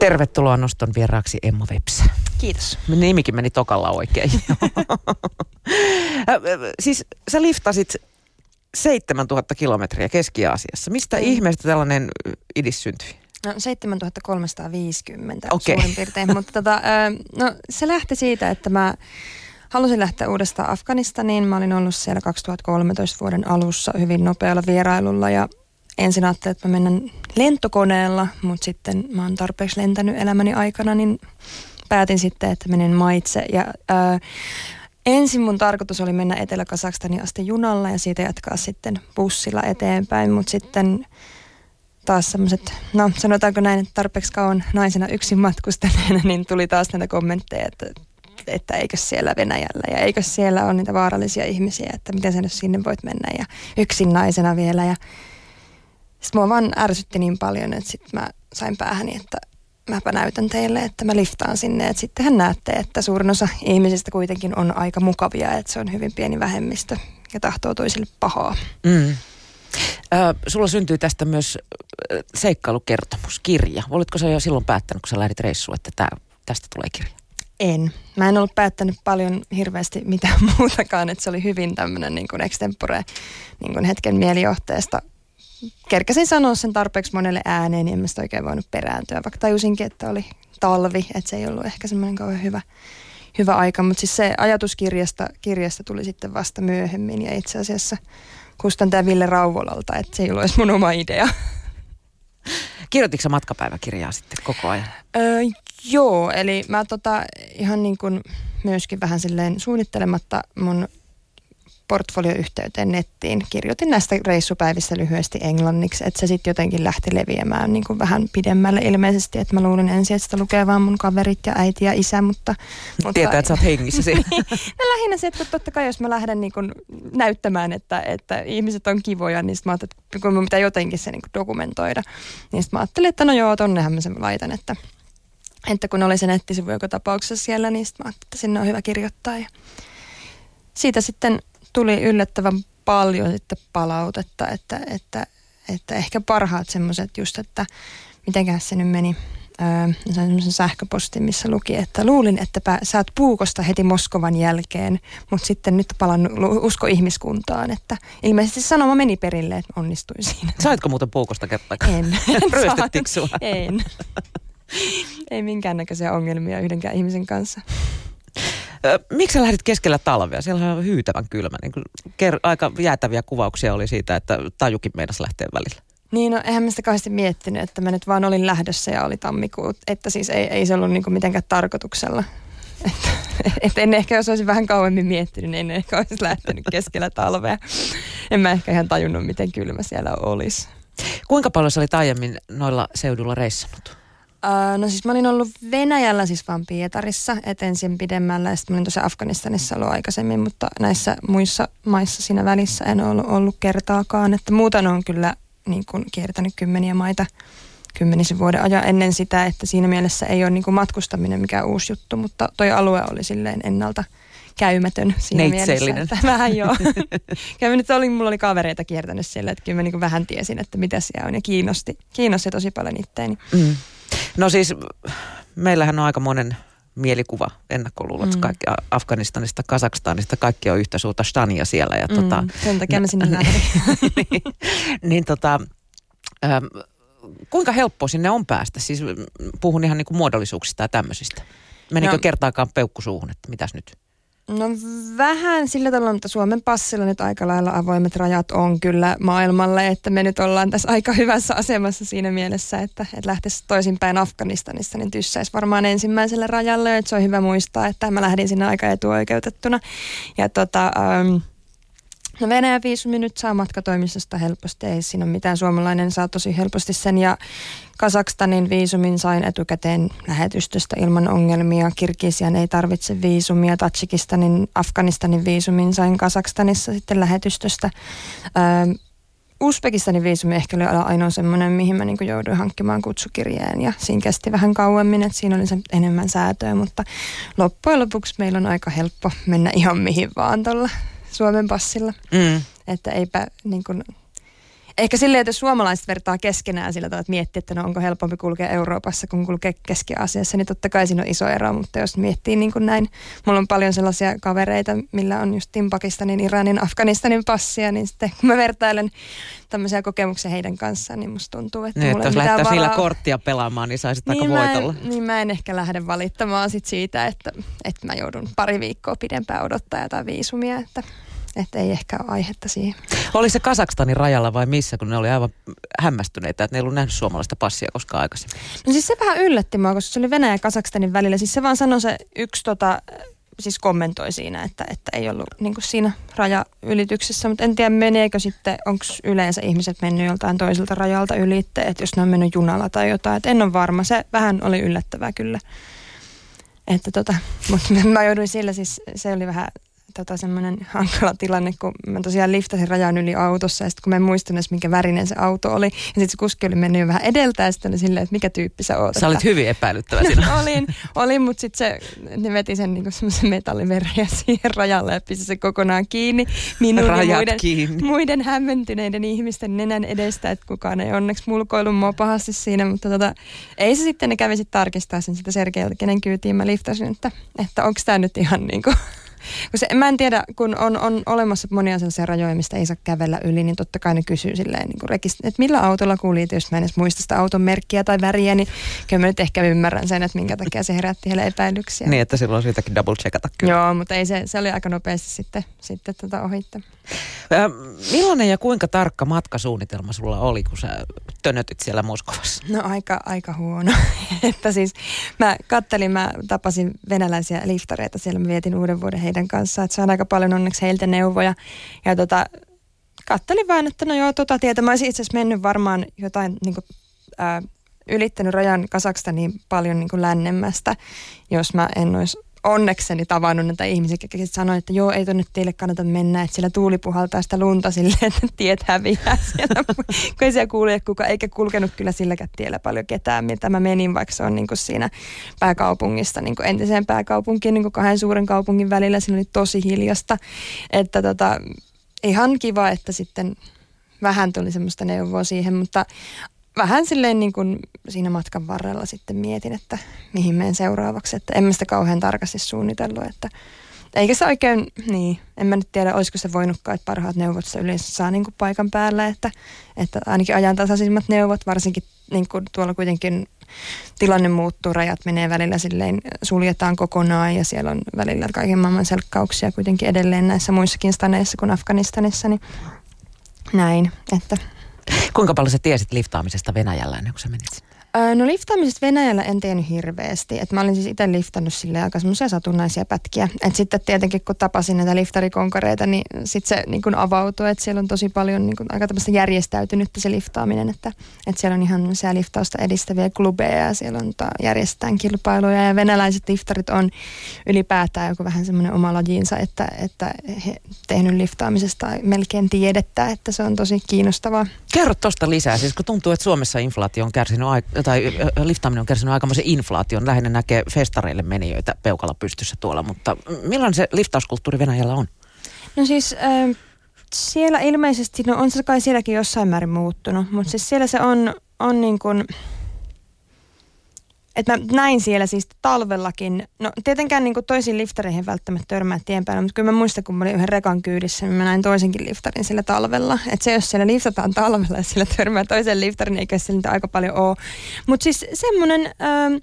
Tervetuloa noston vieraaksi Emma Vepsä. Kiitos. Nimikin meni tokalla oikein. siis sä liftasit 7000 kilometriä Keski-Aasiassa. Mistä mm. ihmeestä tällainen idis syntyi? No 7350 okay. suurin piirtein, mutta tota, no, se lähti siitä, että mä halusin lähteä uudestaan Afganistaniin. Mä olin ollut siellä 2013 vuoden alussa hyvin nopealla vierailulla ja ensin ajattelin, että mä menen lentokoneella, mutta sitten mä oon tarpeeksi lentänyt elämäni aikana, niin päätin sitten, että menen maitse. Ja ää, ensin mun tarkoitus oli mennä Etelä-Kasakstanin asti junalla ja siitä jatkaa sitten bussilla eteenpäin, mutta sitten taas semmoiset, no sanotaanko näin, että tarpeeksi kauan naisena yksin matkustaneena, niin tuli taas näitä kommentteja, että, että eikö siellä Venäjällä ja eikö siellä ole niitä vaarallisia ihmisiä, että miten sä nyt sinne voit mennä ja yksin naisena vielä ja sitten mua vaan ärsytti niin paljon, että sitten mä sain päähäni, että mäpä näytän teille, että mä liftaan sinne. Että sittenhän näette, että suurin osa ihmisistä kuitenkin on aika mukavia, että se on hyvin pieni vähemmistö ja tahtoo toisille pahaa. Mm. Äh, sulla syntyi tästä myös seikkailukertomus, kirja. Olitko sä jo silloin päättänyt, kun sä lähdit reissuun, että tää, tästä tulee kirja? En. Mä en ollut päättänyt paljon hirveästi mitään muutakaan, että se oli hyvin tämmöinen niin kuin extempore niin kuin hetken mielijohteesta kerkäsin sanoa sen tarpeeksi monelle ääneen, niin en mä sitä oikein voinut perääntyä, vaikka tajusinkin, että oli talvi, että se ei ollut ehkä semmoinen kauhean hyvä, hyvä aika, mutta siis se ajatus kirjasta, kirjasta tuli sitten vasta myöhemmin ja itse asiassa kustantaja Ville Rauvolalta, että se ei ollut edes mun oma idea. Kirjoititko matkapäiväkirjaa sitten koko ajan? Öö, joo, eli mä tota, ihan niin kuin myöskin vähän silleen suunnittelematta mun portfolioyhteyteen nettiin. Kirjoitin näistä reissupäivistä lyhyesti englanniksi, että se sitten jotenkin lähti leviämään niin kuin vähän pidemmälle ilmeisesti, että mä luulin ensin, että sitä lukee vaan mun kaverit ja äiti ja isä, mutta... mutta Tietää, että sä oot hengissä siinä. no lähinnä se, että totta kai jos mä lähden niin kuin näyttämään, että, että ihmiset on kivoja, niin sitten mä ajattelin, että kun mä pitää jotenkin se niin kuin dokumentoida, niin sitten mä ajattelin, että no joo, tonnehan mä sen laitan, että, että kun oli se nettisivu joka tapauksessa siellä, niin sitten mä ajattelin, että sinne on hyvä kirjoittaa ja siitä sitten tuli yllättävän paljon sitten palautetta, että, että, että ehkä parhaat semmoiset just, että mitenköhän se nyt meni, öö, semmoisen sähköpostin, missä luki, että luulin, että saat puukosta heti Moskovan jälkeen, mutta sitten nyt palannut usko ihmiskuntaan, että ilmeisesti sanoma meni perille, että onnistuin siinä. Saitko muuten puukosta kertaakaan? En. Ryöstettikö? En. Ei minkäännäköisiä ongelmia yhdenkään ihmisen kanssa. Miksi sä lähdit keskellä talvea? Siellä on hyytävän kylmä. Niin ker- aika jäätäviä kuvauksia oli siitä, että tajukin meinas lähteä välillä. Niin, no eihän mä sitä kauheasti miettinyt, että mä nyt vaan olin lähdössä ja oli tammikuut. Että siis ei, ei se ollut niinku mitenkään tarkoituksella. Että, et en ehkä, jos olisin vähän kauemmin miettinyt, niin en ehkä olisi lähtenyt keskellä talvea. En mä ehkä ihan tajunnut, miten kylmä siellä olisi. Kuinka paljon sä olit aiemmin noilla seudulla reissannut? Uh, no siis mä olin ollut Venäjällä siis vaan Pietarissa, et ensin pidemmällä ja sitten mä olin tosiaan Afganistanissa ollut aikaisemmin, mutta näissä muissa maissa siinä välissä en ollut, ollut kertaakaan. Että muuten on kyllä niin kuin kiertänyt kymmeniä maita kymmenisen vuoden ajan ennen sitä, että siinä mielessä ei ole niin kuin matkustaminen mikään uusi juttu, mutta toi alue oli silleen ennalta käymätön siinä mielessä. Että vähän joo. Kävin nyt oli, mulla oli kavereita kiertänyt siellä, että kyllä mä niin vähän tiesin, että mitä siellä on ja kiinnosti, kiinnosti tosi paljon itteeni. Mm. No siis meillähän on aika monen mielikuva, ennakkoluulot mm. kaikki Afganistanista, Kazakstanista, kaikki on yhtä suurta stania siellä. Ja mm, tota, sen takia mä sinne lähdin. niin, niin tota, ähm, kuinka helppo sinne on päästä? Siis puhun ihan niin kuin muodollisuuksista ja tämmöisistä. Menikö no. kertaakaan peukku suuhun, että mitäs nyt? No vähän sillä tavalla, mutta Suomen passilla nyt aika lailla avoimet rajat on kyllä maailmalle, että me nyt ollaan tässä aika hyvässä asemassa siinä mielessä, että, että lähtisi toisinpäin Afganistanissa, niin tyssäisi varmaan ensimmäiselle rajalle, että se on hyvä muistaa, että mä lähdin sinne aika etuoikeutettuna. Ja tota, ähm, No Venäjän viisumi nyt saa matkatoimistosta helposti, ei siinä ole mitään. Suomalainen saa tosi helposti sen ja Kasakstanin viisumin sain etukäteen lähetystöstä ilman ongelmia. Kirgisian ei tarvitse viisumia. Tatsikistanin, Afganistanin viisumin sain Kasakstanissa sitten lähetystöstä. Öö, Uzbekistanin viisumi ehkä oli ainoa semmoinen, mihin mä niin jouduin hankkimaan kutsukirjeen ja siinä kesti vähän kauemmin, että siinä oli se enemmän säätöä, mutta loppujen lopuksi meillä on aika helppo mennä ihan mihin vaan tuolla Suomen passilla. Mm. Että eipä niin kuin, ehkä silleen, että jos suomalaiset vertaa keskenään sillä tavalla, että miettii, että no onko helpompi kulkea Euroopassa kuin kulkea Keski-Asiassa, niin totta kai siinä on iso ero, mutta jos miettii niin kuin näin, mulla on paljon sellaisia kavereita, millä on just Pakistanin, Iranin, Afganistanin passia, niin sitten kun mä vertailen tämmöisiä kokemuksia heidän kanssaan, niin musta tuntuu, että niin, että jos lähtee varaa... sillä korttia pelaamaan, niin saisit niin aika voitolla. En, niin mä en ehkä lähde valittamaan sit siitä, että, että mä joudun pari viikkoa pidempään odottaa jotain viisumia, että että ei ehkä ole aihetta siihen. Oli se Kasakstanin rajalla vai missä, kun ne oli aivan hämmästyneitä, että ne ei ollut nähnyt suomalaista passia koskaan aikaisemmin? No siis se vähän yllätti mua, koska se oli Venäjä ja Kasakstanin välillä. Siis se vaan sanoi se yksi tota, siis kommentoi siinä, että, että ei ollut niin siinä rajaylityksessä, mutta en tiedä meneekö sitten, onko yleensä ihmiset mennyt joltain toiselta rajalta yli, että jos ne on mennyt junalla tai jotain, että en ole varma. Se vähän oli yllättävää kyllä. Että tota, mutta mä jouduin sillä siis, se oli vähän tota, semmoinen hankala tilanne, kun mä tosiaan liftasin rajan yli autossa ja sitten kun mä en muistanut edes, minkä värinen se auto oli. Ja sitten se kuski oli mennyt jo vähän edeltä ja sitten oli silleen, että mikä tyyppi sä oot. Sä olit hyvin epäilyttävä. No, olin, olin mutta sitten se, ne veti sen niin semmoisen metallimerjä siihen rajalle ja pisti se kokonaan kiinni. Minun Rajat ja muiden, kiinni. muiden hämmentyneiden ihmisten nenän edestä, että kukaan ei onneksi mulkoillut mua pahasti siinä, mutta tota, ei se sitten, ne kävi sitten tarkistaa sen sitä Sergeiltä, kenen kyytiin mä liftasin, että, että onko tämä nyt ihan niin kuin kun se, mä en tiedä, kun on, on olemassa monia sellaisia rajoja, mistä ei saa kävellä yli, niin totta kai ne kysyy silleen, niin rekist- että millä autolla kuulit, jos mä en edes muista sitä auton merkkiä tai väriä, niin kyllä mä nyt ehkä ymmärrän sen, että minkä takia se herätti heille epäilyksiä. Niin, että silloin syytäkin double checkata kyllä. Joo, mutta ei se, se oli aika nopeasti sitten, sitten tota ohitte. Äh, millainen ja kuinka tarkka matkasuunnitelma sulla oli, kun sä tönötit siellä Moskovassa? No aika, aika huono. että siis mä kattelin, mä tapasin venäläisiä liftareita siellä, mä vietin uuden vuoden heidän kanssaan, että saan aika paljon onneksi heiltä neuvoja. Ja tota, kattelin vaan, että no joo, tota tietä. Mä olisin itse asiassa mennyt varmaan jotain niin kuin, ää, ylittänyt rajan Kasakstaniin paljon niin kuin lännemmästä, jos mä en olisi onnekseni tavannut näitä ihmisiä, jotka sanoivat, että joo, ei tonne teille kannata mennä, että siellä tuuli puhaltaa sitä lunta silleen, että tiet häviää siellä. kun ei siellä kuule kuka, eikä kulkenut kyllä silläkään tiellä paljon ketään, mitä mä menin, vaikka se on niin kuin siinä pääkaupungista niin kuin entiseen pääkaupunkiin niin kuin kahden suuren kaupungin välillä. Siinä oli tosi hiljasta, että tota, ihan kiva, että sitten vähän tuli semmoista neuvoa siihen, mutta vähän silleen niin kuin siinä matkan varrella sitten mietin, että mihin menen seuraavaksi. Että en mä sitä kauhean tarkasti suunnitellut, että eikä se oikein, niin, en mä nyt tiedä, olisiko se voinutkaan, että parhaat neuvot se yleensä saa niin kuin paikan päällä, että, että ainakin ajantasaisimmat neuvot, varsinkin niin kuin tuolla kuitenkin tilanne muuttuu, rajat menee välillä silleen, suljetaan kokonaan ja siellä on välillä kaiken maailman selkkauksia kuitenkin edelleen näissä muissakin staneissa kuin Afganistanissa, niin näin, että Kuinka paljon sä tiesit liftaamisesta Venäjällä ennen kuin sä menit? No liftaamisesta Venäjällä en tiennyt hirveästi. Et mä olin siis itse liftannut sille aika semmoisia satunnaisia pätkiä. Et sitten tietenkin kun tapasin näitä liftarikonkareita, niin sitten se niin kun avautui, että siellä on tosi paljon niin kun, aika tämmöistä järjestäytynyttä se liftaaminen. Että, että siellä on ihan siellä liftausta edistäviä klubeja ja siellä on ta, järjestetään kilpailuja. Ja venäläiset liftarit on ylipäätään joku vähän semmoinen oma lajinsa, että, että he tehnyt liftaamisesta melkein tiedettä, että se on tosi kiinnostavaa. Kerro tuosta lisää, siis kun tuntuu, että Suomessa inflaatio on kärsinyt aika tai liftaaminen on kärsinyt aikamoisen inflaation. Lähinnä näkee festareille menijöitä peukalla pystyssä tuolla, mutta millainen se liftauskulttuuri Venäjällä on? No siis äh, siellä ilmeisesti, no on se kai sielläkin jossain määrin muuttunut, mutta siis siellä se on, on niin kuin, että mä näin siellä siis talvellakin, no tietenkään niin kuin toisiin liftareihin välttämättä törmää tien päällä, mutta kyllä mä muistan, kun mä olin yhden rekan kyydissä, niin mä näin toisenkin liftarin sillä talvella. Että se, jos siellä liftataan talvella ja sillä törmää toisen liftarin, niin eikä sillä aika paljon ole. Mutta siis semmoinen... Ähm,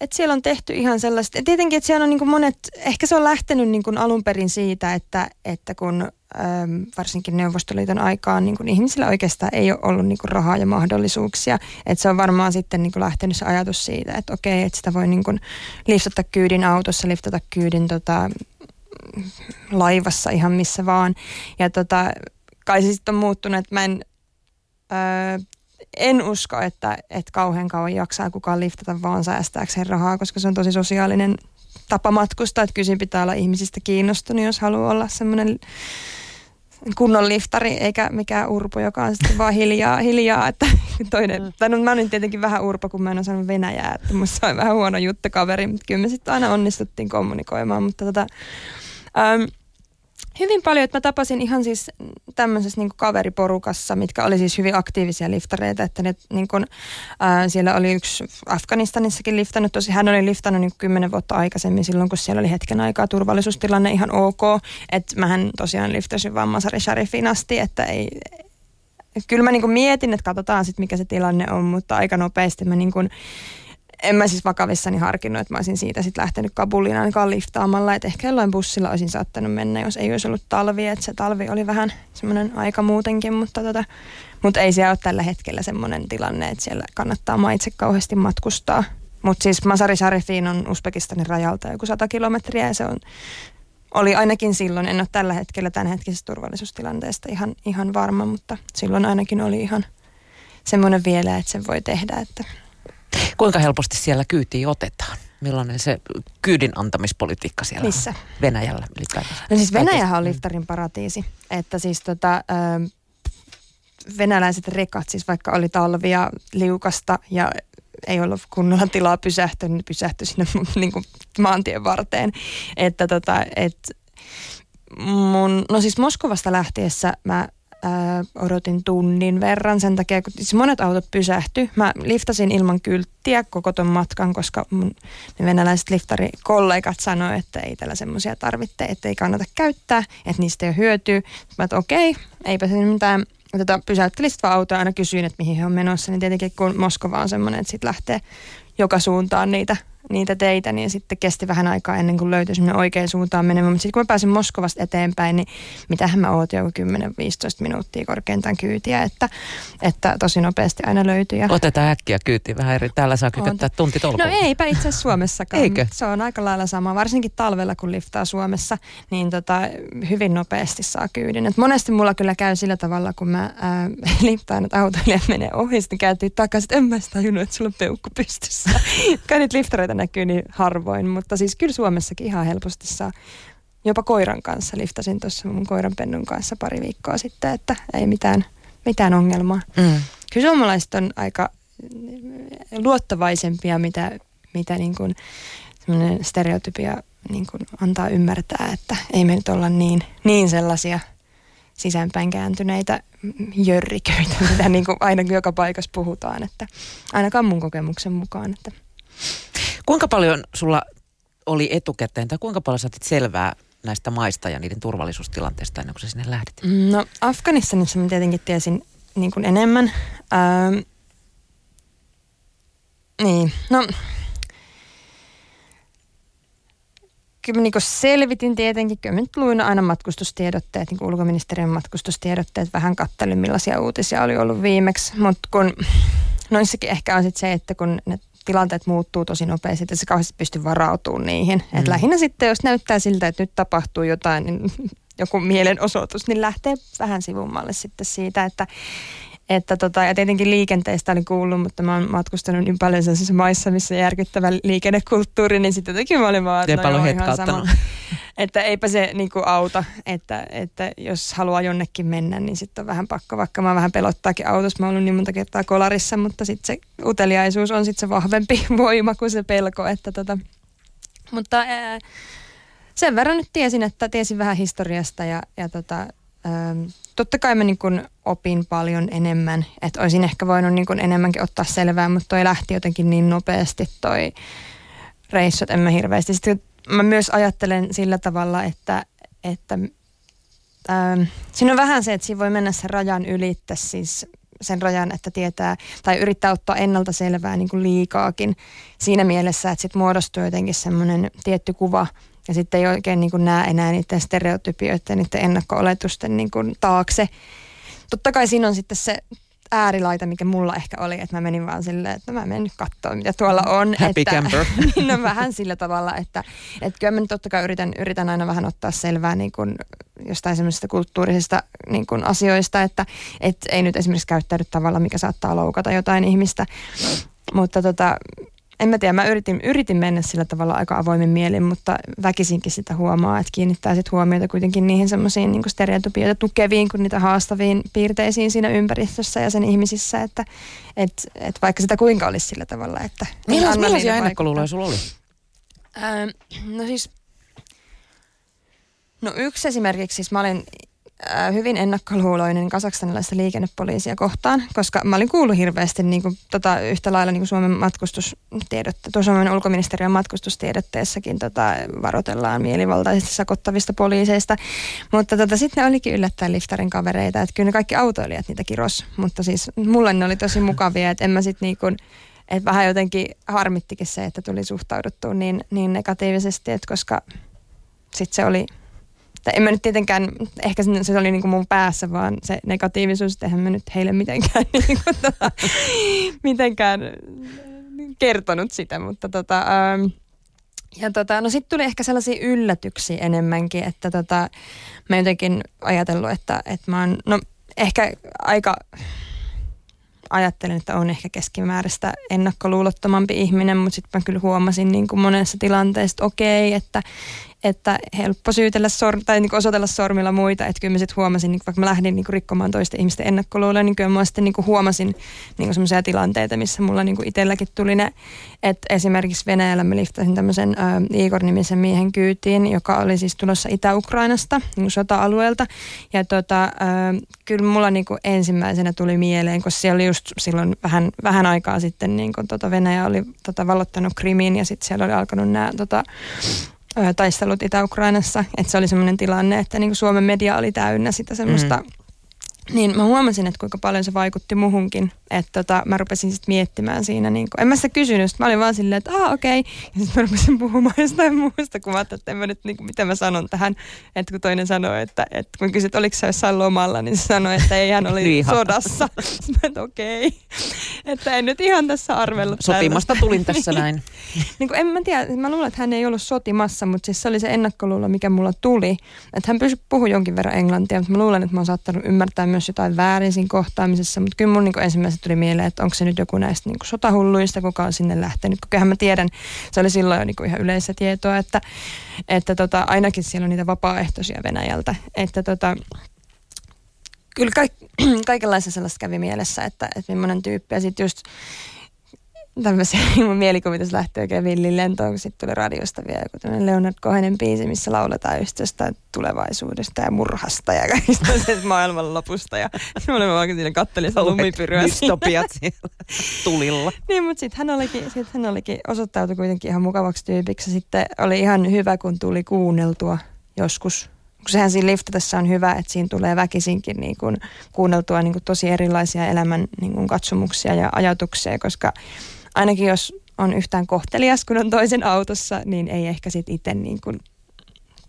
että siellä on tehty ihan sellaista, tietenkin, että siellä on niin monet, ehkä se on lähtenyt niin alun perin siitä, että, että kun varsinkin Neuvostoliiton aikaan niin ihmisillä oikeastaan ei ole ollut niin rahaa ja mahdollisuuksia, että se on varmaan sitten niin lähtenyt se ajatus siitä, että okei, että sitä voi niin liftata kyydin autossa, liftata kyydin tota, laivassa ihan missä vaan, ja tota, kai se sitten on muuttunut, että mä en, öö, en usko, että, että kauhean kauan jaksaa kukaan liftata vaan säästääkseen rahaa, koska se on tosi sosiaalinen tapa matkustaa, että kysin pitää olla ihmisistä kiinnostunut, jos haluaa olla semmoinen kunnon liftari, eikä mikään urpo, joka on sitten vaan hiljaa, hiljaa että toinen, mm. tai no, mä olin tietenkin vähän urpo, kun mä en osannut venäjää, että musta on vähän huono juttu kaveri, mutta kyllä me sitten aina onnistuttiin kommunikoimaan, mutta tota, äm, hyvin paljon, että mä tapasin ihan siis tämmöisessä niin kaveriporukassa, mitkä oli siis hyvin aktiivisia liftareita, että ne niin kuin, ää, siellä oli yksi Afganistanissakin liftannut, tosi hän oli liftannut niin kymmenen vuotta aikaisemmin silloin, kun siellä oli hetken aikaa turvallisuustilanne ihan ok, että mähän tosiaan liftasin vaan Masari Sharifin asti, että ei, kyllä mä niin mietin, että katsotaan sitten mikä se tilanne on, mutta aika nopeasti mä niin kuin, en mä siis vakavissani harkinnut, että mä olisin siitä sitten lähtenyt Kabuliin ainakaan liftaamalla, että ehkä jollain bussilla olisin saattanut mennä, jos ei olisi ollut talvi, että se talvi oli vähän semmoinen aika muutenkin, mutta, tota, mutta ei siellä ole tällä hetkellä semmoinen tilanne, että siellä kannattaa maitse kauheasti matkustaa. Mutta siis Masari Sharifiin on Uzbekistanin rajalta joku 100 kilometriä ja se on, oli ainakin silloin, en ole tällä hetkellä tämänhetkisestä turvallisuustilanteesta ihan, ihan varma, mutta silloin ainakin oli ihan semmoinen vielä, että sen voi tehdä, että Kuinka helposti siellä kyytiin otetaan? Millainen se kyydin antamispolitiikka siellä Missä? on? Venäjällä. No siis Venäjähän on liftarin paratiisi. Että siis tota, ö, venäläiset rekat, siis vaikka oli talvia liukasta ja ei ollut kunnolla tilaa pysähtyä, niin pysähtyi sinne niin kuin maantien varteen. Että tota, et mun, no siis Moskovasta lähtiessä mä ää, odotin tunnin verran sen takia, kun siis monet autot pysähtyi. Mä liftasin ilman kylttiä koko ton matkan, koska mun ne venäläiset liftarikollegat sanoivat, että ei tällä semmoisia tarvitse, että ei kannata käyttää, että niistä ei ole hyötyä. Mä että okei, okay, eipä se mitään. Tätä pysäyttelin sitten vaan autoa aina kysyin, että mihin he on menossa, niin tietenkin kun Moskova on semmoinen, että sitten lähtee joka suuntaan niitä niitä teitä, niin sitten kesti vähän aikaa ennen kuin löytyi semmoinen oikein suuntaan menemään. Mutta sitten kun mä pääsin Moskovasta eteenpäin, niin mitähän mä ootin joku 10-15 minuuttia korkeintaan kyytiä, että, että tosi nopeasti aina löytyi. Ja... Otetaan äkkiä kyytiin vähän eri. Täällä saa kykättää tunti tolkulla. No eipä itse asiassa Suomessakaan. Eikö? Se on aika lailla sama, varsinkin talvella kun liftaa Suomessa, niin tota, hyvin nopeasti saa kyydin. Et monesti mulla kyllä käy sillä tavalla, kun mä ää, liftaan, että autoilijat menee ohi, sitten kääntyy takaisin, että en mä sitä tajunnut, että sulla on peukku pystyssä. Kai niitä liftareita näkyy niin harvoin, mutta siis kyllä Suomessakin ihan helposti saa jopa koiran kanssa. Liftasin tuossa mun koiran pennun kanssa pari viikkoa sitten, että ei mitään, mitään ongelmaa. Mm. Kyllä suomalaiset on aika luottavaisempia, mitä, mitä niin kuin stereotypia niin kuin antaa ymmärtää, että ei me nyt olla niin, niin sellaisia sisäänpäin kääntyneitä jörriköitä, mitä niin kuin aina joka paikassa puhutaan, että ainakaan mun kokemuksen mukaan. Että. Kuinka paljon sulla oli etukäteen, tai kuinka paljon saatit selvää näistä maista ja niiden turvallisuustilanteesta ennen kuin sä sinne lähdit? No Afganistanissa mä tietenkin tiesin niin kuin enemmän. Ähm, niin, no kyllä niin selvitin tietenkin, kyllä nyt luin aina matkustustiedotteet, niin ulkoministeriön matkustustiedotteet, vähän kattelin millaisia uutisia oli ollut viimeksi, mutta kun noissakin ehkä on sitten se, että kun ne tilanteet muuttuu tosi nopeasti, että se kauheasti pystyy varautumaan niihin. Mm. Et lähinnä sitten, jos näyttää siltä, että nyt tapahtuu jotain, niin joku mielenosoitus, niin lähtee vähän sivummalle sitten siitä, että että tota, ja tietenkin liikenteestä oli kuullut, mutta mä oon matkustanut niin paljon sellaisissa maissa, missä järkyttävä liikennekulttuuri, niin sitten jotenkin mä olin vaan, että no ihan sama. Että eipä se niinku auta, että, että jos haluaa jonnekin mennä, niin sitten on vähän pakko, vaikka mä vähän pelottaakin autossa. Mä oon ollut niin monta kertaa kolarissa, mutta sitten se uteliaisuus on sitten se vahvempi voima kuin se pelko. Että tota. Mutta ää, sen verran nyt tiesin, että tiesin vähän historiasta ja, ja tota, Ähm, totta kai mä niin kun opin paljon enemmän, että olisin ehkä voinut niin kun enemmänkin ottaa selvää, mutta toi lähti jotenkin niin nopeasti toi reissut, en mä hirveästi. Sitten mä myös ajattelen sillä tavalla, että, että ähm, siinä on vähän se, että siinä voi mennä sen rajan ylittä, siis sen rajan, että tietää tai yrittää ottaa ennalta selvää niin kuin liikaakin siinä mielessä, että sitten muodostuu jotenkin semmoinen tietty kuva – ja sitten ei oikein niin kuin näe enää niiden stereotypioiden, niiden ennakko-oletusten niin kuin taakse. Totta kai siinä on sitten se äärilaita, mikä mulla ehkä oli, että mä menin vaan silleen, että no mä menen nyt katsoa, mitä tuolla on. Happy että, camper. niin on vähän sillä tavalla, että, että kyllä mä nyt totta kai yritän, yritän aina vähän ottaa selvää niin kuin jostain semmoisista kulttuurisista niin kuin asioista, että et ei nyt esimerkiksi käyttäydy tavalla, mikä saattaa loukata jotain ihmistä. Mutta tota, en mä tiedä, mä yritin, yritin mennä sillä tavalla aika avoimin mielin, mutta väkisinkin sitä huomaa, että kiinnittää sit huomiota kuitenkin niihin semmoisiin niin stereotypioita tukeviin kuin niitä haastaviin piirteisiin siinä ympäristössä ja sen ihmisissä, että et, et vaikka sitä kuinka olisi sillä tavalla, että... Millais, millaisia ennakkoluuloja sulla oli? Ähm, no siis No yksi esimerkiksi, siis mä olin hyvin ennakkoluuloinen kasakstanilaista liikennepoliisia kohtaan, koska mä olin kuullut hirveästi niin kuin, tota, yhtä lailla niin kuin Suomen matkustustiedotte, tuossa Suomen ulkoministeriön matkustustiedotteessakin tota, varoitellaan mielivaltaisesti sakottavista poliiseista, mutta tota, sitten ne olikin yllättäen liftarin kavereita, että kyllä ne kaikki autoilijat niitä kiros, mutta siis mulle ne oli tosi mukavia, että en mä sitten niin kuin, että vähän jotenkin harmittikin se, että tuli suhtauduttua niin, niin negatiivisesti, että koska sitten se oli tai en mä nyt tietenkään, ehkä se oli niin kuin mun päässä, vaan se negatiivisuus, että eihän mä nyt heille mitenkään, niin kuin, tota, mitenkään kertonut sitä, mutta tota, ähm, ja tota, no sitten tuli ehkä sellaisia yllätyksiä enemmänkin, että tota, mä jotenkin ajatellut, että, että mä oon, no ehkä aika ajattelen, että on ehkä keskimääräistä ennakkoluulottomampi ihminen, mutta sitten mä kyllä huomasin niin kuin monessa tilanteessa, että okei, että, että helppo syytellä sor- tai niin osoitella sormilla muita. Että kyllä mä sitten huomasin, niin vaikka mä lähdin niin rikkomaan toisten ihmisten ennakkoluuloja, niin kyllä mä sitten niin huomasin niin sellaisia tilanteita, missä mulla niin itselläkin tuli ne. Että esimerkiksi Venäjällä mä liftasin tämmöisen ä, Igor-nimisen miehen kyytiin, joka oli siis tulossa Itä-Ukrainasta, niin sota-alueelta. Ja tota, ä, kyllä mulla niin ensimmäisenä tuli mieleen, koska siellä oli just silloin vähän, vähän aikaa sitten niin tota Venäjä oli tota, vallottanut Krimiin ja sitten siellä oli alkanut nämä tota, taistelut Itä-Ukrainassa. Että se oli semmoinen tilanne, että niin kuin Suomen media oli täynnä sitä semmoista mm niin mä huomasin, että kuinka paljon se vaikutti muhunkin. Että tota, mä rupesin sitten miettimään siinä, niin kun, en mä sitä kysynyt, mä olin vaan silleen, että ah okei. Okay. Ja sitten mä rupesin puhumaan jostain muusta, kun mä ajattelin, että en mä nyt, niin kuin, mitä mä sanon tähän. Että kun toinen sanoi, että, että kun kysyt, oliko se jossain lomalla, niin se sanoi, että ei hän oli niin sodassa. Sitten mä että okei. Okay. Että en nyt ihan tässä arvellut. Sotimasta täällä. tulin tässä näin. niin kuin, en mä tiedä, mä luulen, että hän ei ollut sotimassa, mutta siis se oli se ennakkoluulo, mikä mulla tuli. Että hän pysyi puhui jonkin verran englantia, mutta mä luulen, että mä oon saattanut ymmärtää myös jotain väärin siinä kohtaamisessa, mutta kyllä mun niin ensimmäisenä tuli mieleen, että onko se nyt joku näistä niin sotahulluista, kuka on sinne lähtenyt. Kyllähän mä tiedän, se oli silloin jo niin ihan yleistä tietoa, että, että tota, ainakin siellä on niitä vapaaehtoisia Venäjältä. Että tota, kyllä kaik, kaikenlaista sellaista kävi mielessä, että, että millainen tyyppi. Ja sitten just tämmöisiä mun mielikuvitus lähti oikein villin lentoon, kun sitten tuli radiosta vielä joku Leonard Cohenin biisi, missä lauletaan just jostain tulevaisuudesta ja murhasta ja kaikista maailman lopusta. Ja mä olin vaan siinä kattelin sitä lumipyryä. Dystopiat siellä tulilla. niin, mutta sitten hän olikin, sit hän olikin osoittautui kuitenkin ihan mukavaksi tyypiksi. Sitten oli ihan hyvä, kun tuli kuunneltua joskus kun sehän siinä liftatessa on hyvä, että siinä tulee väkisinkin niin kuin kuunneltua niin kuin tosi erilaisia elämän niin kuin katsomuksia ja ajatuksia, koska ainakin jos on yhtään kohtelias, kun on toisen autossa, niin ei ehkä sitten itse niin kuin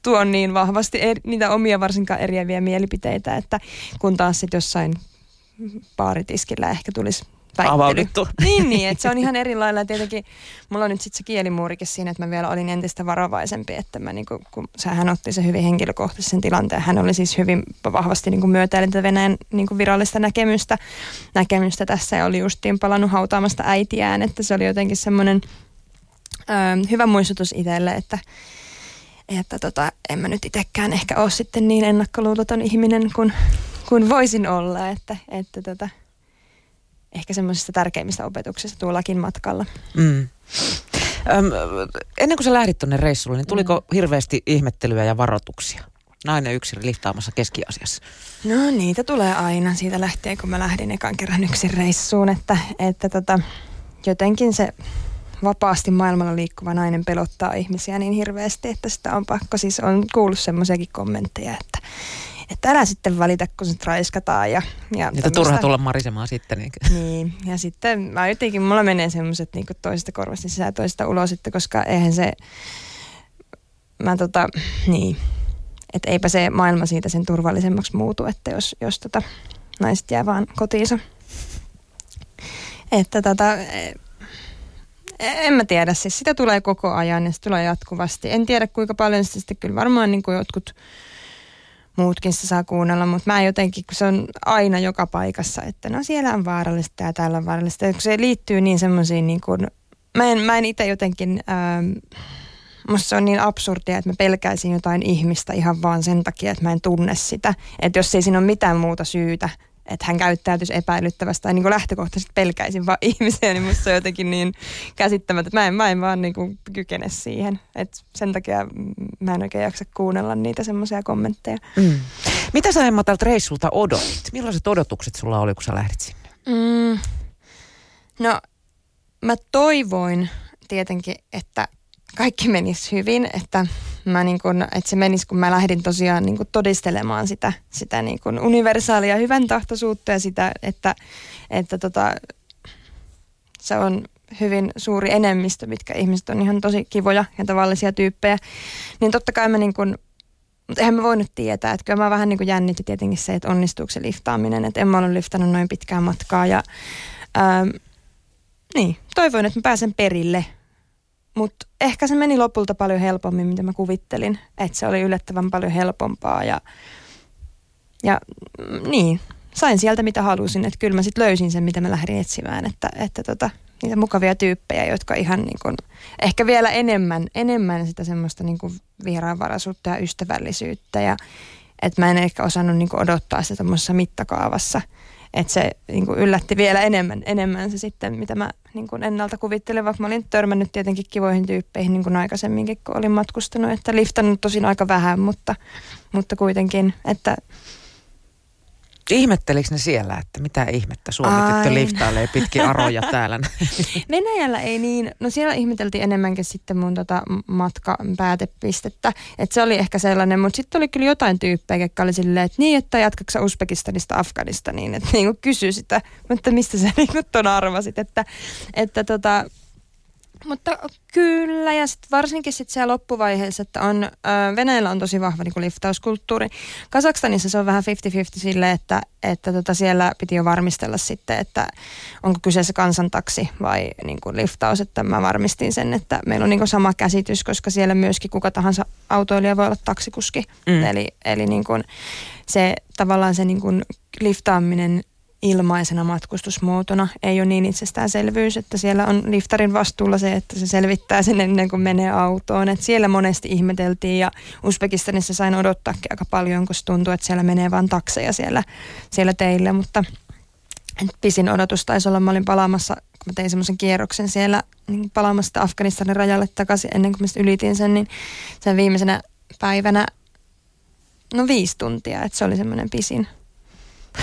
tuo niin vahvasti er, niitä omia varsinkaan eriäviä mielipiteitä, että kun taas sitten jossain baaritiskillä ehkä tulisi Avauduttu. Niin, niin, että se on ihan eri lailla. Tietenkin mulla on nyt sitten se kielimuurikin siinä, että mä vielä olin entistä varovaisempi, että mä niinku, kun hän otti se hyvin henkilökohtaisen tilanteen. Hän oli siis hyvin vahvasti niinku myötäilin tätä Venäjän niinku virallista näkemystä, näkemystä tässä ja oli justiin palannut hautaamasta äitiään, että se oli jotenkin semmoinen hyvä muistutus itselle, että että tota, en mä nyt itsekään ehkä ole sitten niin ennakkoluuloton ihminen kuin, kuin voisin olla, että, että tota, ehkä semmoisista tärkeimmistä opetuksista tuollakin matkalla. Mm. Öm, ennen kuin sä lähdit tuonne reissulle, niin tuliko mm. hirveästi ihmettelyä ja varoituksia? Nainen yksin liftaamassa keskiasiassa. No niitä tulee aina siitä lähtien, kun mä lähdin ekan kerran yksin reissuun, että, että tota, jotenkin se vapaasti maailmalla liikkuva nainen pelottaa ihmisiä niin hirveästi, että sitä on pakko. Siis on kuullut semmoisiakin kommentteja, että että älä sitten valita, kun se raiskataan. Ja, ja että turha tulla marisemaan sitten. Niin. niin, ja sitten mä jotenkin, mulla menee semmoiset niin toisesta korvasta sisään ja toisesta ulos, että koska eihän se, mä tota, niin, että eipä se maailma siitä sen turvallisemmaksi muutu, että jos, jos tota, naiset jää vaan kotiinsa. Että tota, e, en mä tiedä, siis sitä tulee koko ajan ja se tulee jatkuvasti. En tiedä kuinka paljon sitten kyllä varmaan niin kuin jotkut muutkin se saa kuunnella, mutta mä jotenkin, kun se on aina joka paikassa, että no siellä on vaarallista ja täällä on vaarallista. Ja kun se liittyy niin semmoisiin niin kuin, mä en, mä en itse jotenkin, ähm, musta se on niin absurdia, että mä pelkäisin jotain ihmistä ihan vaan sen takia, että mä en tunne sitä. Että jos ei siinä ole mitään muuta syytä, että hän käyttäytyisi epäilyttävästi tai niin kuin lähtökohtaisesti pelkäisin vaan ihmisiä, niin musta se on jotenkin niin käsittämättä, että mä en, mä en vaan niin kuin kykene siihen. Et sen takia mä en oikein jaksa kuunnella niitä semmoisia kommentteja. Mm. Mitä sä Emma tältä reissulta odotit? Millaiset odotukset sulla oli, kun sä lähdit sinne? Mm. No, mä toivoin tietenkin, että kaikki menisi hyvin, että, mä niin kun, että se menisi, kun mä lähdin tosiaan niin todistelemaan sitä, sitä niin kun universaalia hyvän tahtoisuutta ja sitä, että, että tota, se on hyvin suuri enemmistö, mitkä ihmiset on ihan tosi kivoja ja tavallisia tyyppejä, niin totta kai mä niin kun, mutta eihän mä voinut tietää, että kyllä mä vähän niin kuin jännitti tietenkin se, että onnistuuko se liftaaminen, että en mä ollut liftannut noin pitkään matkaa ja ää, niin, toivoin, että mä pääsen perille mutta ehkä se meni lopulta paljon helpommin, mitä mä kuvittelin. Että se oli yllättävän paljon helpompaa ja, ja mm, niin, sain sieltä mitä halusin. Että kyllä mä sitten löysin sen, mitä mä lähdin etsimään. Että, että tota, niitä mukavia tyyppejä, jotka ihan niin kun, ehkä vielä enemmän, enemmän sitä semmoista niin vieraanvaraisuutta ja ystävällisyyttä. Ja että mä en ehkä osannut niin odottaa sitä mittakaavassa – että se niin kuin yllätti vielä enemmän, enemmän se sitten, mitä mä niin kuin ennalta kuvittelin, vaikka mä olin törmännyt tietenkin kivoihin tyyppeihin niin kuin aikaisemminkin, kun olin matkustanut, että liftannut tosin aika vähän, mutta, mutta kuitenkin, että Ihmettelikö ne siellä, että mitä ihmettä Suomi tyttö liftailee pitkin aroja täällä? Venäjällä ei niin, no siellä ihmeteltiin enemmänkin sitten mun tota matka päätepistettä, että se oli ehkä sellainen, mutta sitten oli kyllä jotain tyyppejä, jotka oli silleen, että niin, että jatkaksa Uzbekistanista Afganistaniin, että niin kysy sitä, mutta mistä sä niin ton arvasit, että, että tota, mutta kyllä, ja sit varsinkin sit siellä loppuvaiheessa, että on, äh, Venäjällä on tosi vahva niin liftauskulttuuri. Kasakstanissa se on vähän 50-50 sille, että, että tota siellä piti jo varmistella sitten, että onko kyseessä kansantaksi vai niin kuin liftaus, että mä varmistin sen, että meillä on niin kuin sama käsitys, koska siellä myöskin kuka tahansa autoilija voi olla taksikuski. Mm. Eli, eli niin kuin se tavallaan se niin kuin liftaaminen ilmaisena matkustusmuotona ei ole niin itsestäänselvyys, että siellä on liftarin vastuulla se, että se selvittää sen ennen kuin menee autoon. Et siellä monesti ihmeteltiin ja Uzbekistanissa sain odottaakin aika paljon, koska tuntuu, että siellä menee vain takseja siellä, siellä teille, mutta pisin odotus taisi olla, mä olin palaamassa, kun mä tein semmoisen kierroksen siellä niin palaamassa Afganistanin rajalle takaisin ennen kuin mä ylitin sen, niin sen viimeisenä päivänä no viisi tuntia, että se oli semmoinen pisin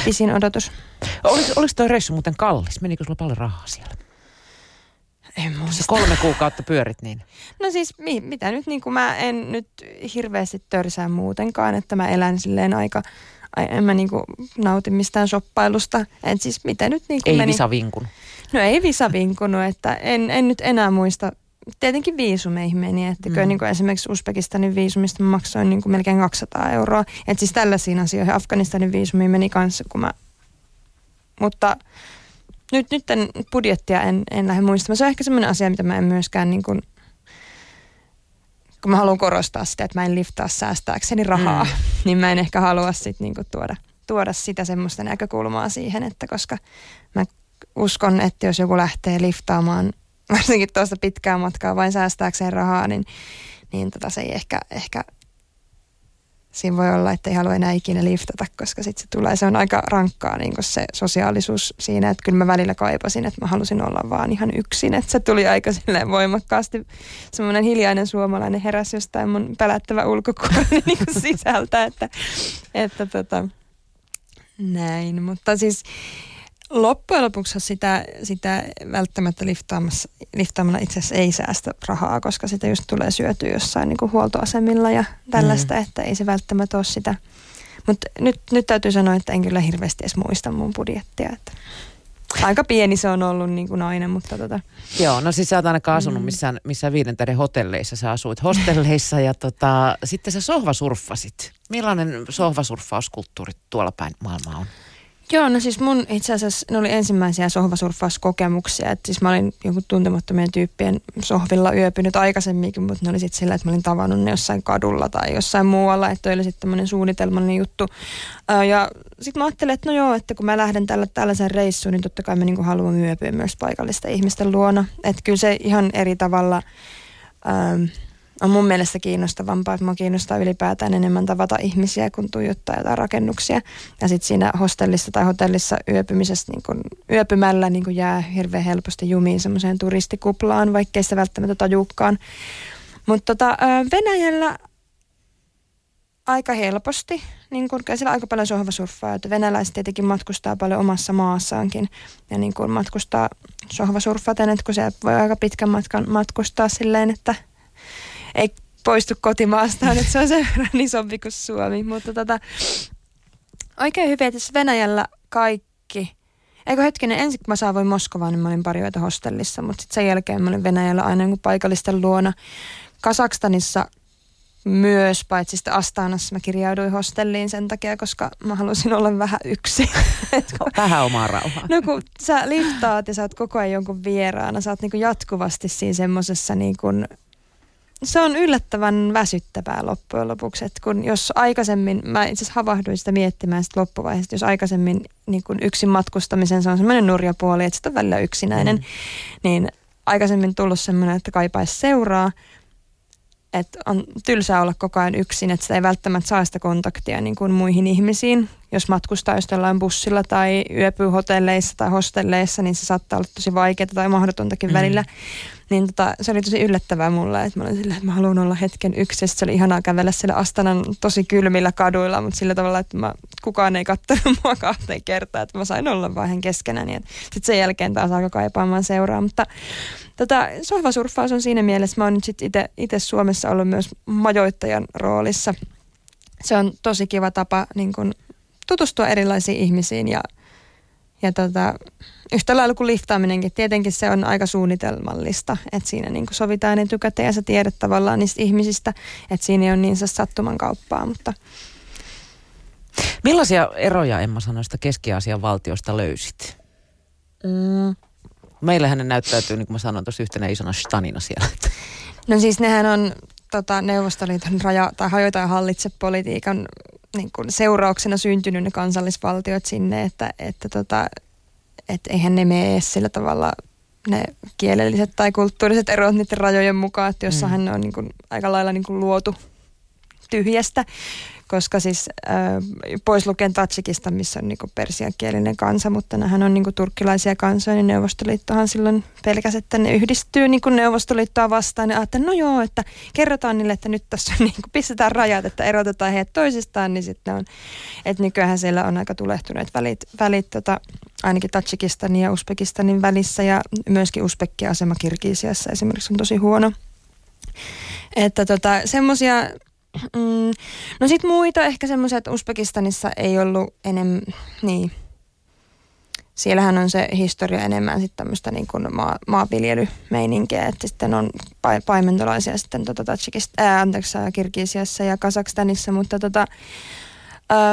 pisin odotus. Olis, olis toi reissu muuten kallis? Menikö sulla paljon rahaa siellä? En muista. kolme kuukautta pyörit niin. No siis mi, mitä nyt, niin kuin mä en nyt hirveästi törsää muutenkaan, että mä elän silleen aika, en mä niinku nauti mistään shoppailusta. Et siis mitä nyt niinku Ei meni... visa vinkunut. No ei visa vinkunut, että en, en nyt enää muista. Tietenkin viisumeihin meni, että mm. niin kuin esimerkiksi Uzbekistanin viisumista maksoin niin kuin melkein 200 euroa. Että siis tällaisiin asioihin Afganistanin viisumiin meni kanssa, kun mä... Mutta nyt, nyt en, budjettia en, en lähde muistamaan. Se on ehkä semmoinen asia, mitä mä en myöskään niin kuin, kun mä haluan korostaa sitä, että mä en liftaa säästääkseni rahaa, mm. niin mä en ehkä halua sit niin kuin tuoda, tuoda sitä semmoista näkökulmaa siihen, että koska mä uskon, että jos joku lähtee liftaamaan varsinkin tuosta pitkää matkaa vain säästääkseen rahaa, niin, niin tota se ei ehkä, ehkä siinä voi olla, että ei halua enää ikinä liftata, koska sitten se tulee, se on aika rankkaa niin se sosiaalisuus siinä, että kyllä mä välillä kaipasin, että mä halusin olla vaan ihan yksin, että se tuli aika silleen voimakkaasti, semmoinen hiljainen suomalainen heräs jostain mun pelättävä ulkokuori niin sisältä, että, että tota, näin, mutta siis loppujen lopuksi sitä, sitä välttämättä liftaamalla itse asiassa ei säästä rahaa, koska sitä just tulee syötyä jossain niin kuin huoltoasemilla ja tällaista, mm. että ei se välttämättä ole sitä. Mutta nyt, nyt täytyy sanoa, että en kyllä hirveästi edes muista mun budjettia. Että aika pieni se on ollut niin kuin aina, mutta tota. Joo, no siis sä oot ainakaan asunut mm. missään, missään viiden tähden hotelleissa. Sä asuit hostelleissa ja tota, sitten sä sohvasurffasit. Millainen sohvasurffauskulttuuri tuolla päin maailmaa on? Joo, no siis mun itse asiassa ne oli ensimmäisiä sohvasurffauskokemuksia. Että siis mä olin jonkun tuntemattomien tyyppien sohvilla yöpynyt aikaisemminkin, mutta ne oli sitten sillä, että mä olin tavannut ne jossain kadulla tai jossain muualla. Että oli sitten tämmöinen suunnitelmallinen juttu. Ja sitten mä ajattelin, että no joo, että kun mä lähden tällä, tällaisen reissuun, niin totta kai mä niinku haluan yöpyä myös paikallista ihmisten luona. Että kyllä se ihan eri tavalla... Ää, on mun mielestä kiinnostavampaa, että mua kiinnostaa ylipäätään enemmän tavata ihmisiä kuin tuijottaa jotain rakennuksia. Ja sitten siinä hostellissa tai hotellissa yöpymisessä niin kun, yöpymällä niin kun jää hirveän helposti jumiin semmoiseen turistikuplaan, vaikkei sitä välttämättä tajuukaan. Mutta tota, Venäjällä aika helposti, niin kun, siellä aika paljon sohvasurffaa, että venäläiset tietenkin matkustaa paljon omassa maassaankin ja niin kun matkustaa sohvasurffaten, että kun se voi aika pitkän matkan matkustaa silleen, että ei poistu kotimaastaan, että se on sen verran isompi kuin Suomi, mutta tota, oikein hyvin, että Venäjällä kaikki, eikö hetkinen, ensin kun mä saavuin Moskovaan, niin mä olin pari yötä hostellissa, mutta sitten sen jälkeen mä olin Venäjällä aina niin paikallisten luona. Kasakstanissa myös, paitsi sitten Astanassa mä kirjauduin hostelliin sen takia, koska mä halusin olla vähän yksi. vähän omaa rauhaa. No kun sä liftaat ja sä oot koko ajan jonkun vieraana, sä oot niinku jatkuvasti siinä semmosessa niinku se on yllättävän väsyttävää loppujen lopuksi, että kun jos aikaisemmin, mä itse asiassa havahduin sitä miettimään sitä loppuvaiheesta, jos aikaisemmin niin kun yksin matkustamisen, se on semmoinen nurja puoli, että sitä on välillä yksinäinen, mm. niin aikaisemmin tullut semmoinen, että kaipaisi seuraa, että on tylsää olla koko ajan yksin, että sitä ei välttämättä saa sitä kontaktia niin kuin muihin ihmisiin. Jos matkustaa just jollain bussilla tai yöpyy hotelleissa tai hostelleissa, niin se saattaa olla tosi vaikeaa tai mahdotontakin mm. välillä. Niin tota, se oli tosi yllättävää mulle, että mä olin sillä, että mä haluan olla hetken yksin. Se oli ihanaa kävellä siellä Astanan tosi kylmillä kaduilla, mutta sillä tavalla, että mä, kukaan ei katsonut mua kahteen kertaan, että mä sain olla vaan ihan keskenäni. Sitten sen jälkeen taas alkoi kaipaamaan seuraa, mutta tota, sohvasurffaus on siinä mielessä, mä oon nyt sitten itse Suomessa ollut myös majoittajan roolissa. Se on tosi kiva tapa niin kun, tutustua erilaisiin ihmisiin ja, ja tota, yhtä lailla kuin liftaaminenkin, tietenkin se on aika suunnitelmallista, että siinä niin sovitaan etukäteen ja sä tiedät tavallaan niistä ihmisistä, että siinä ei ole niin sattuman kauppaa, mutta Millaisia eroja Emma sanoista Keski-Aasian valtiosta löysit? Mm. Meillähän ne näyttäytyy, niin kuin mä sanoin, tuossa yhtenä isona stanina siellä. No siis nehän on tota, Neuvostoliiton raja- tai hajoita ja hallitse politiikan niin kuin seurauksena syntynyt ne kansallisvaltiot sinne, että, että tota, että eihän ne mene sillä tavalla ne kielelliset tai kulttuuriset erot niiden rajojen mukaan, että jossain mm. ne on niin kuin, aika lailla niin kuin luotu tyhjästä koska siis äh, pois lukien Tatsikista, missä on niinku persiankielinen kansa, mutta nämähän on niinku turkkilaisia kansoja, niin Neuvostoliittohan silloin pelkäs, että ne yhdistyy niinku Neuvostoliittoa vastaan. Ja ajattelin, no joo, että kerrotaan niille, että nyt tässä niinku, pistetään rajat, että erotetaan heidät toisistaan, niin sitten on, että nykyään siellä on aika tulehtuneet välit, välit tota, ainakin Tatsikistanin ja Uzbekistanin välissä ja myöskin Uzbekkien asema Kirgisiassa esimerkiksi on tosi huono. Että tota, semmoisia Mm, no sit muita ehkä että Uzbekistanissa ei ollut enemmän, niin. Siellähän on se historia enemmän sitten tämmöistä niin kuin maa, maanviljelymeininkiä, että sitten on pa- paimentolaisia sitten tota Tatsikista, ää, anteeksi, Kirgisiassa ja Kazakstanissa, mutta tota,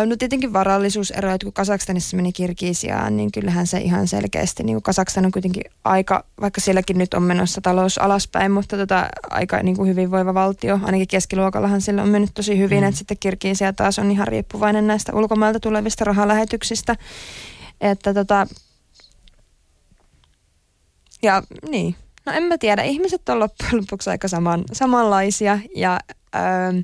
no tietenkin varallisuusero, että kun Kasakstanissa meni Kirgisiaan, niin kyllähän se ihan selkeästi, niin kuin Kasakstan on kuitenkin aika, vaikka sielläkin nyt on menossa talous alaspäin, mutta tota, aika niin kuin hyvinvoiva valtio, ainakin keskiluokallahan sillä on mennyt tosi hyvin, mm. että sitten Kirgisia taas on ihan riippuvainen näistä ulkomailta tulevista rahalähetyksistä, että tota, ja niin, no en mä tiedä, ihmiset on loppujen lopuksi aika saman, samanlaisia ja öö,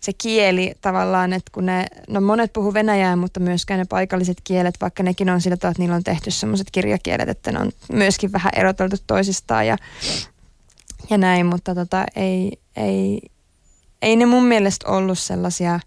se kieli tavallaan, että kun ne, no monet puhuu venäjää, mutta myöskään ne paikalliset kielet, vaikka nekin on sillä tavalla, että niillä on tehty semmoiset kirjakielet, että ne on myöskin vähän eroteltu toisistaan ja, ja näin, mutta tota, ei, ei, ei ne mun mielestä ollut sellaisia...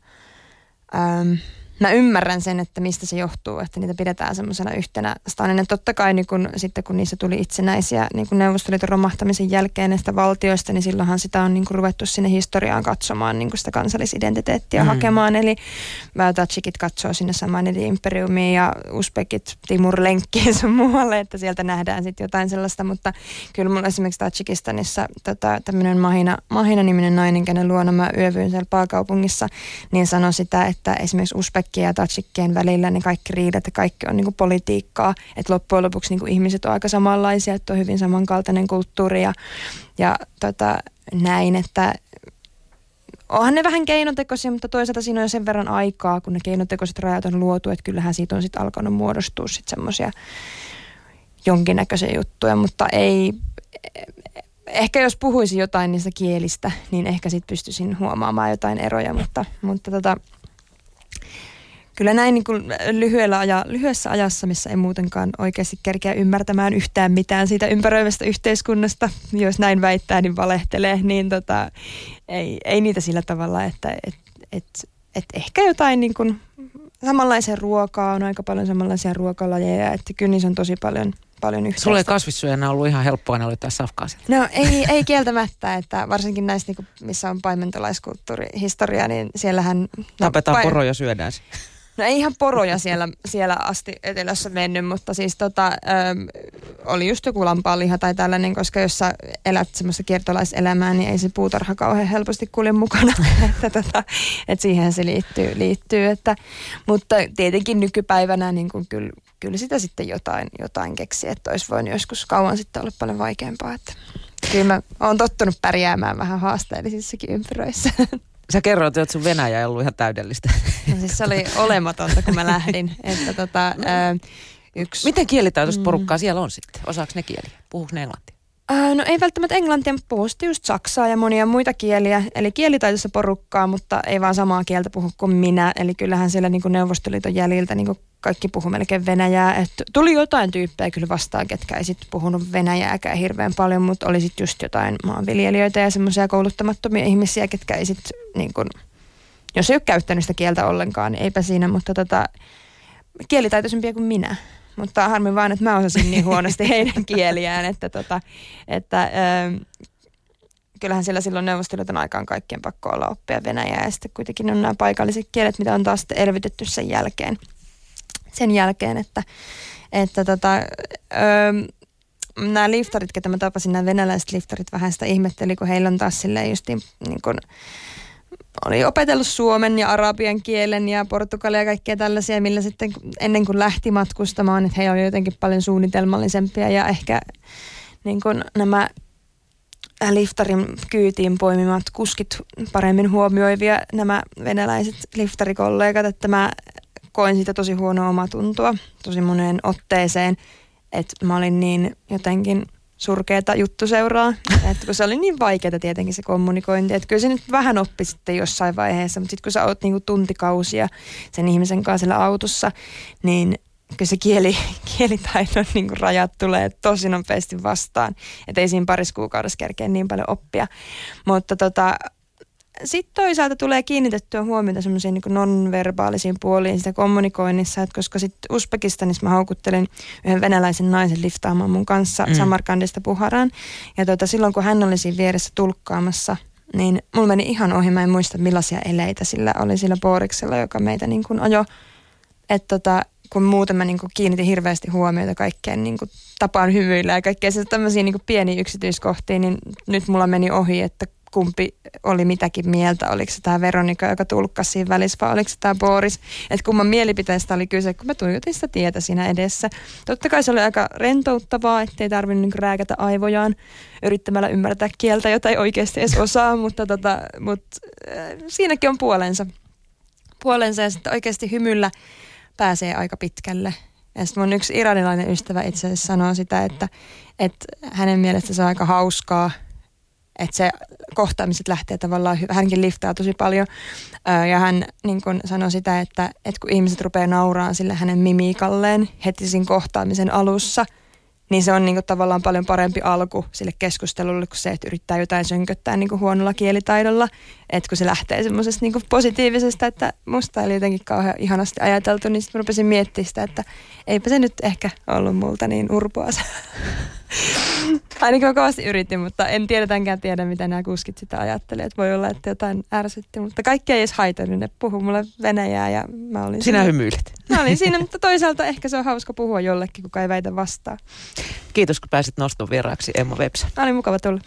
Ähm, mä ymmärrän sen, että mistä se johtuu, että niitä pidetään semmoisena yhtenä stanina. Totta kai niin kun, sitten kun niissä tuli itsenäisiä niin kun Neuvostoliiton romahtamisen jälkeen näistä valtioista, niin silloinhan sitä on niin kun ruvettu sinne historiaan katsomaan niin sitä kansallisidentiteettiä mm. hakemaan. Eli Tatsikit katsoo sinne samaan eli imperiumiin ja Uzbekit Timur lenkkiin sun muualle, että sieltä nähdään sitten jotain sellaista. Mutta kyllä mulla esimerkiksi Tatsikistanissa tota, tämmöinen Mahina, Mahina-niminen nainen, kenen luona mä yövyin siellä pääkaupungissa, niin sanoi sitä, että esimerkiksi Uzbek tatsikkien ja tatsikkien välillä ne kaikki riidat ja kaikki on niinku politiikkaa. Että loppujen lopuksi niinku ihmiset on aika samanlaisia, että on hyvin samankaltainen kulttuuri ja, ja tota, näin, että onhan ne vähän keinotekoisia, mutta toisaalta siinä on jo sen verran aikaa, kun ne keinotekoiset rajat on luotu, että kyllähän siitä on sitten alkanut muodostua sitten semmoisia jonkinnäköisiä juttuja, mutta ei, ehkä jos puhuisin jotain niistä kielistä, niin ehkä sitten pystyisin huomaamaan jotain eroja, mutta, mutta tota, kyllä näin niin kuin lyhyellä aja, lyhyessä ajassa, missä ei muutenkaan oikeasti kerkeä ymmärtämään yhtään mitään siitä ympäröivästä yhteiskunnasta, jos näin väittää, niin valehtelee, niin tota, ei, ei niitä sillä tavalla, että et, et, et ehkä jotain niin kuin samanlaisen ruokaa, on aika paljon samanlaisia ruokalajeja, että kyllä niissä on tosi paljon paljon yhteistä. Sulle kasvissyöjänä ollut ihan helppoa ne löytää safkaa sieltä. No ei, ei kieltämättä, että varsinkin näistä, niin missä on paimentolaiskulttuurihistoria, niin siellähän... No, Tapetaan pa- poro ja syödään. No ei ihan poroja siellä, siellä asti etelässä mennyt, mutta siis tota, ö, oli just joku lampaanliha tai tällainen, koska jos sä elät semmoista kiertolaiselämää, niin ei se puutarha kauhean helposti kulje mukana. että, tota, että siihen se liittyy. liittyy että, mutta tietenkin nykypäivänä niin kun kyllä, kyllä sitä sitten jotain, jotain keksi, että olisi voinut joskus kauan sitten olla paljon vaikeampaa. Että, kyllä mä oon tottunut pärjäämään vähän haasteellisissakin ympyröissä. Sä kerroit, että sun Venäjä ei ollut ihan täydellistä. No siis se oli olematonta, kun mä lähdin. Että tota, ää, yksi... Miten kielitaitoista mm. porukkaa siellä on sitten? Osaako ne kieliä? Puhuuko ne englantia? No ei välttämättä englantia, mutta puhusti just saksaa ja monia muita kieliä. Eli kielitaitoista porukkaa, mutta ei vaan samaa kieltä puhu kuin minä. Eli kyllähän siellä niin kuin Neuvostoliiton jäljiltä niin kuin kaikki puhu melkein venäjää. Et tuli jotain tyyppejä kyllä vastaan, ketkä ei sitten puhunut venäjääkään hirveän paljon, mutta oli sitten just jotain maanviljelijöitä ja semmoisia kouluttamattomia ihmisiä, ketkä ei sitten niin kuin, jos ei ole käyttänyt sitä kieltä ollenkaan, niin eipä siinä, mutta tota, kielitaitoisempia kuin minä. Mutta harmi vaan, että mä osasin niin huonosti heidän kieliään, että, tota, että äh, kyllähän siellä silloin Neuvostoliiton aikaan kaikkien pakko olla oppia venäjää ja sitten kuitenkin on nämä paikalliset kielet, mitä on taas elvytetty sen jälkeen. Sen jälkeen, että, että tota, öö, nämä liftarit, ketä mä tapasin, nämä venäläiset liftarit vähän sitä ihmetteli, kun heillä on taas silleen just niin, niin kuin, oli opetellut suomen ja arabian kielen ja portugalia ja kaikkea tällaisia, millä sitten ennen kuin lähti matkustamaan, että he oli jotenkin paljon suunnitelmallisempia ja ehkä niin kuin nämä liftarin kyytiin poimimat kuskit paremmin huomioivia nämä venäläiset liftarikollegat, että mä koin siitä tosi huonoa omatuntoa tosi moneen otteeseen, että mä olin niin jotenkin surkeata juttuseuraa, että kun se oli niin vaikeaa tietenkin se kommunikointi, että kyllä se nyt vähän oppi sitten jossain vaiheessa, mutta sitten kun sä oot niinku tuntikausia sen ihmisen kanssa siellä autossa, niin kyllä se kieli, kielitaidon niin kuin rajat tulee tosi nopeasti vastaan. Että ei siinä parissa kuukaudessa kerkeä niin paljon oppia. Mutta tota, sitten toisaalta tulee kiinnitettyä huomiota semmoisiin niin nonverbaalisiin puoliin sitä kommunikoinnissa, että koska sitten Uzbekistanissa mä haukuttelin yhden venäläisen naisen liftaamaan mun kanssa mm. Samarkandista Puharaan. Ja tota, silloin kun hän oli siinä vieressä tulkkaamassa, niin mulla meni ihan ohi, mä en muista millaisia eleitä sillä oli sillä Booriksella, joka meitä niin kuin ajo. Että tota, kun muuten mä niin kuin kiinnitin hirveästi huomiota kaikkeen niin kuin tapaan hymyillä ja kaikkea tämmöisiä niin kuin pieniä yksityiskohtia, niin nyt mulla meni ohi, että kumpi oli mitäkin mieltä. Oliko se tämä Veronika, joka tulkkasi siinä välissä, vai oliko se tämä Boris. Että kumman mielipiteestä oli kyse, kun mä tuijotin sitä tietä siinä edessä. Totta kai se oli aika rentouttavaa, ettei tarvinnut niin rääkätä aivojaan yrittämällä ymmärtää kieltä, jota ei oikeasti edes osaa, mutta, tota, mutta äh, siinäkin on puolensa. Puolensa ja sitten oikeasti hymyllä pääsee aika pitkälle. Ja sitten mun yksi iranilainen ystävä itse asiassa sanoo sitä, että, että hänen mielestä se on aika hauskaa – että se kohtaamiset lähtee tavallaan, hänkin liftaa tosi paljon. ja hän niin kun sanoi sitä, että, että kun ihmiset rupeaa nauraan sille hänen mimiikalleen heti siinä kohtaamisen alussa, niin se on niin tavallaan paljon parempi alku sille keskustelulle kuin se, että yrittää jotain sönköttää niin huonolla kielitaidolla. Että kun se lähtee semmoisesta niin positiivisesta, että musta oli jotenkin kauhean ihanasti ajateltu, niin sitten rupesin miettimään sitä, että eipä se nyt ehkä ollut multa niin urpoa Ainakin mä kovasti yritin, mutta en tiedetänkään tiedä, mitä nämä kuskit sitä ajattelivat. Että voi olla, että jotain ärsytti, mutta kaikki ei edes haitannut. Ne puhu mulle venäjää ja mä olin Sinä siinä. hymyilet. Mä olin siinä, mutta toisaalta ehkä se on hauska puhua jollekin, kuka ei väitä vastaan. Kiitos, kun pääsit noston vieraaksi Emma Websa. Oli mukava tulla.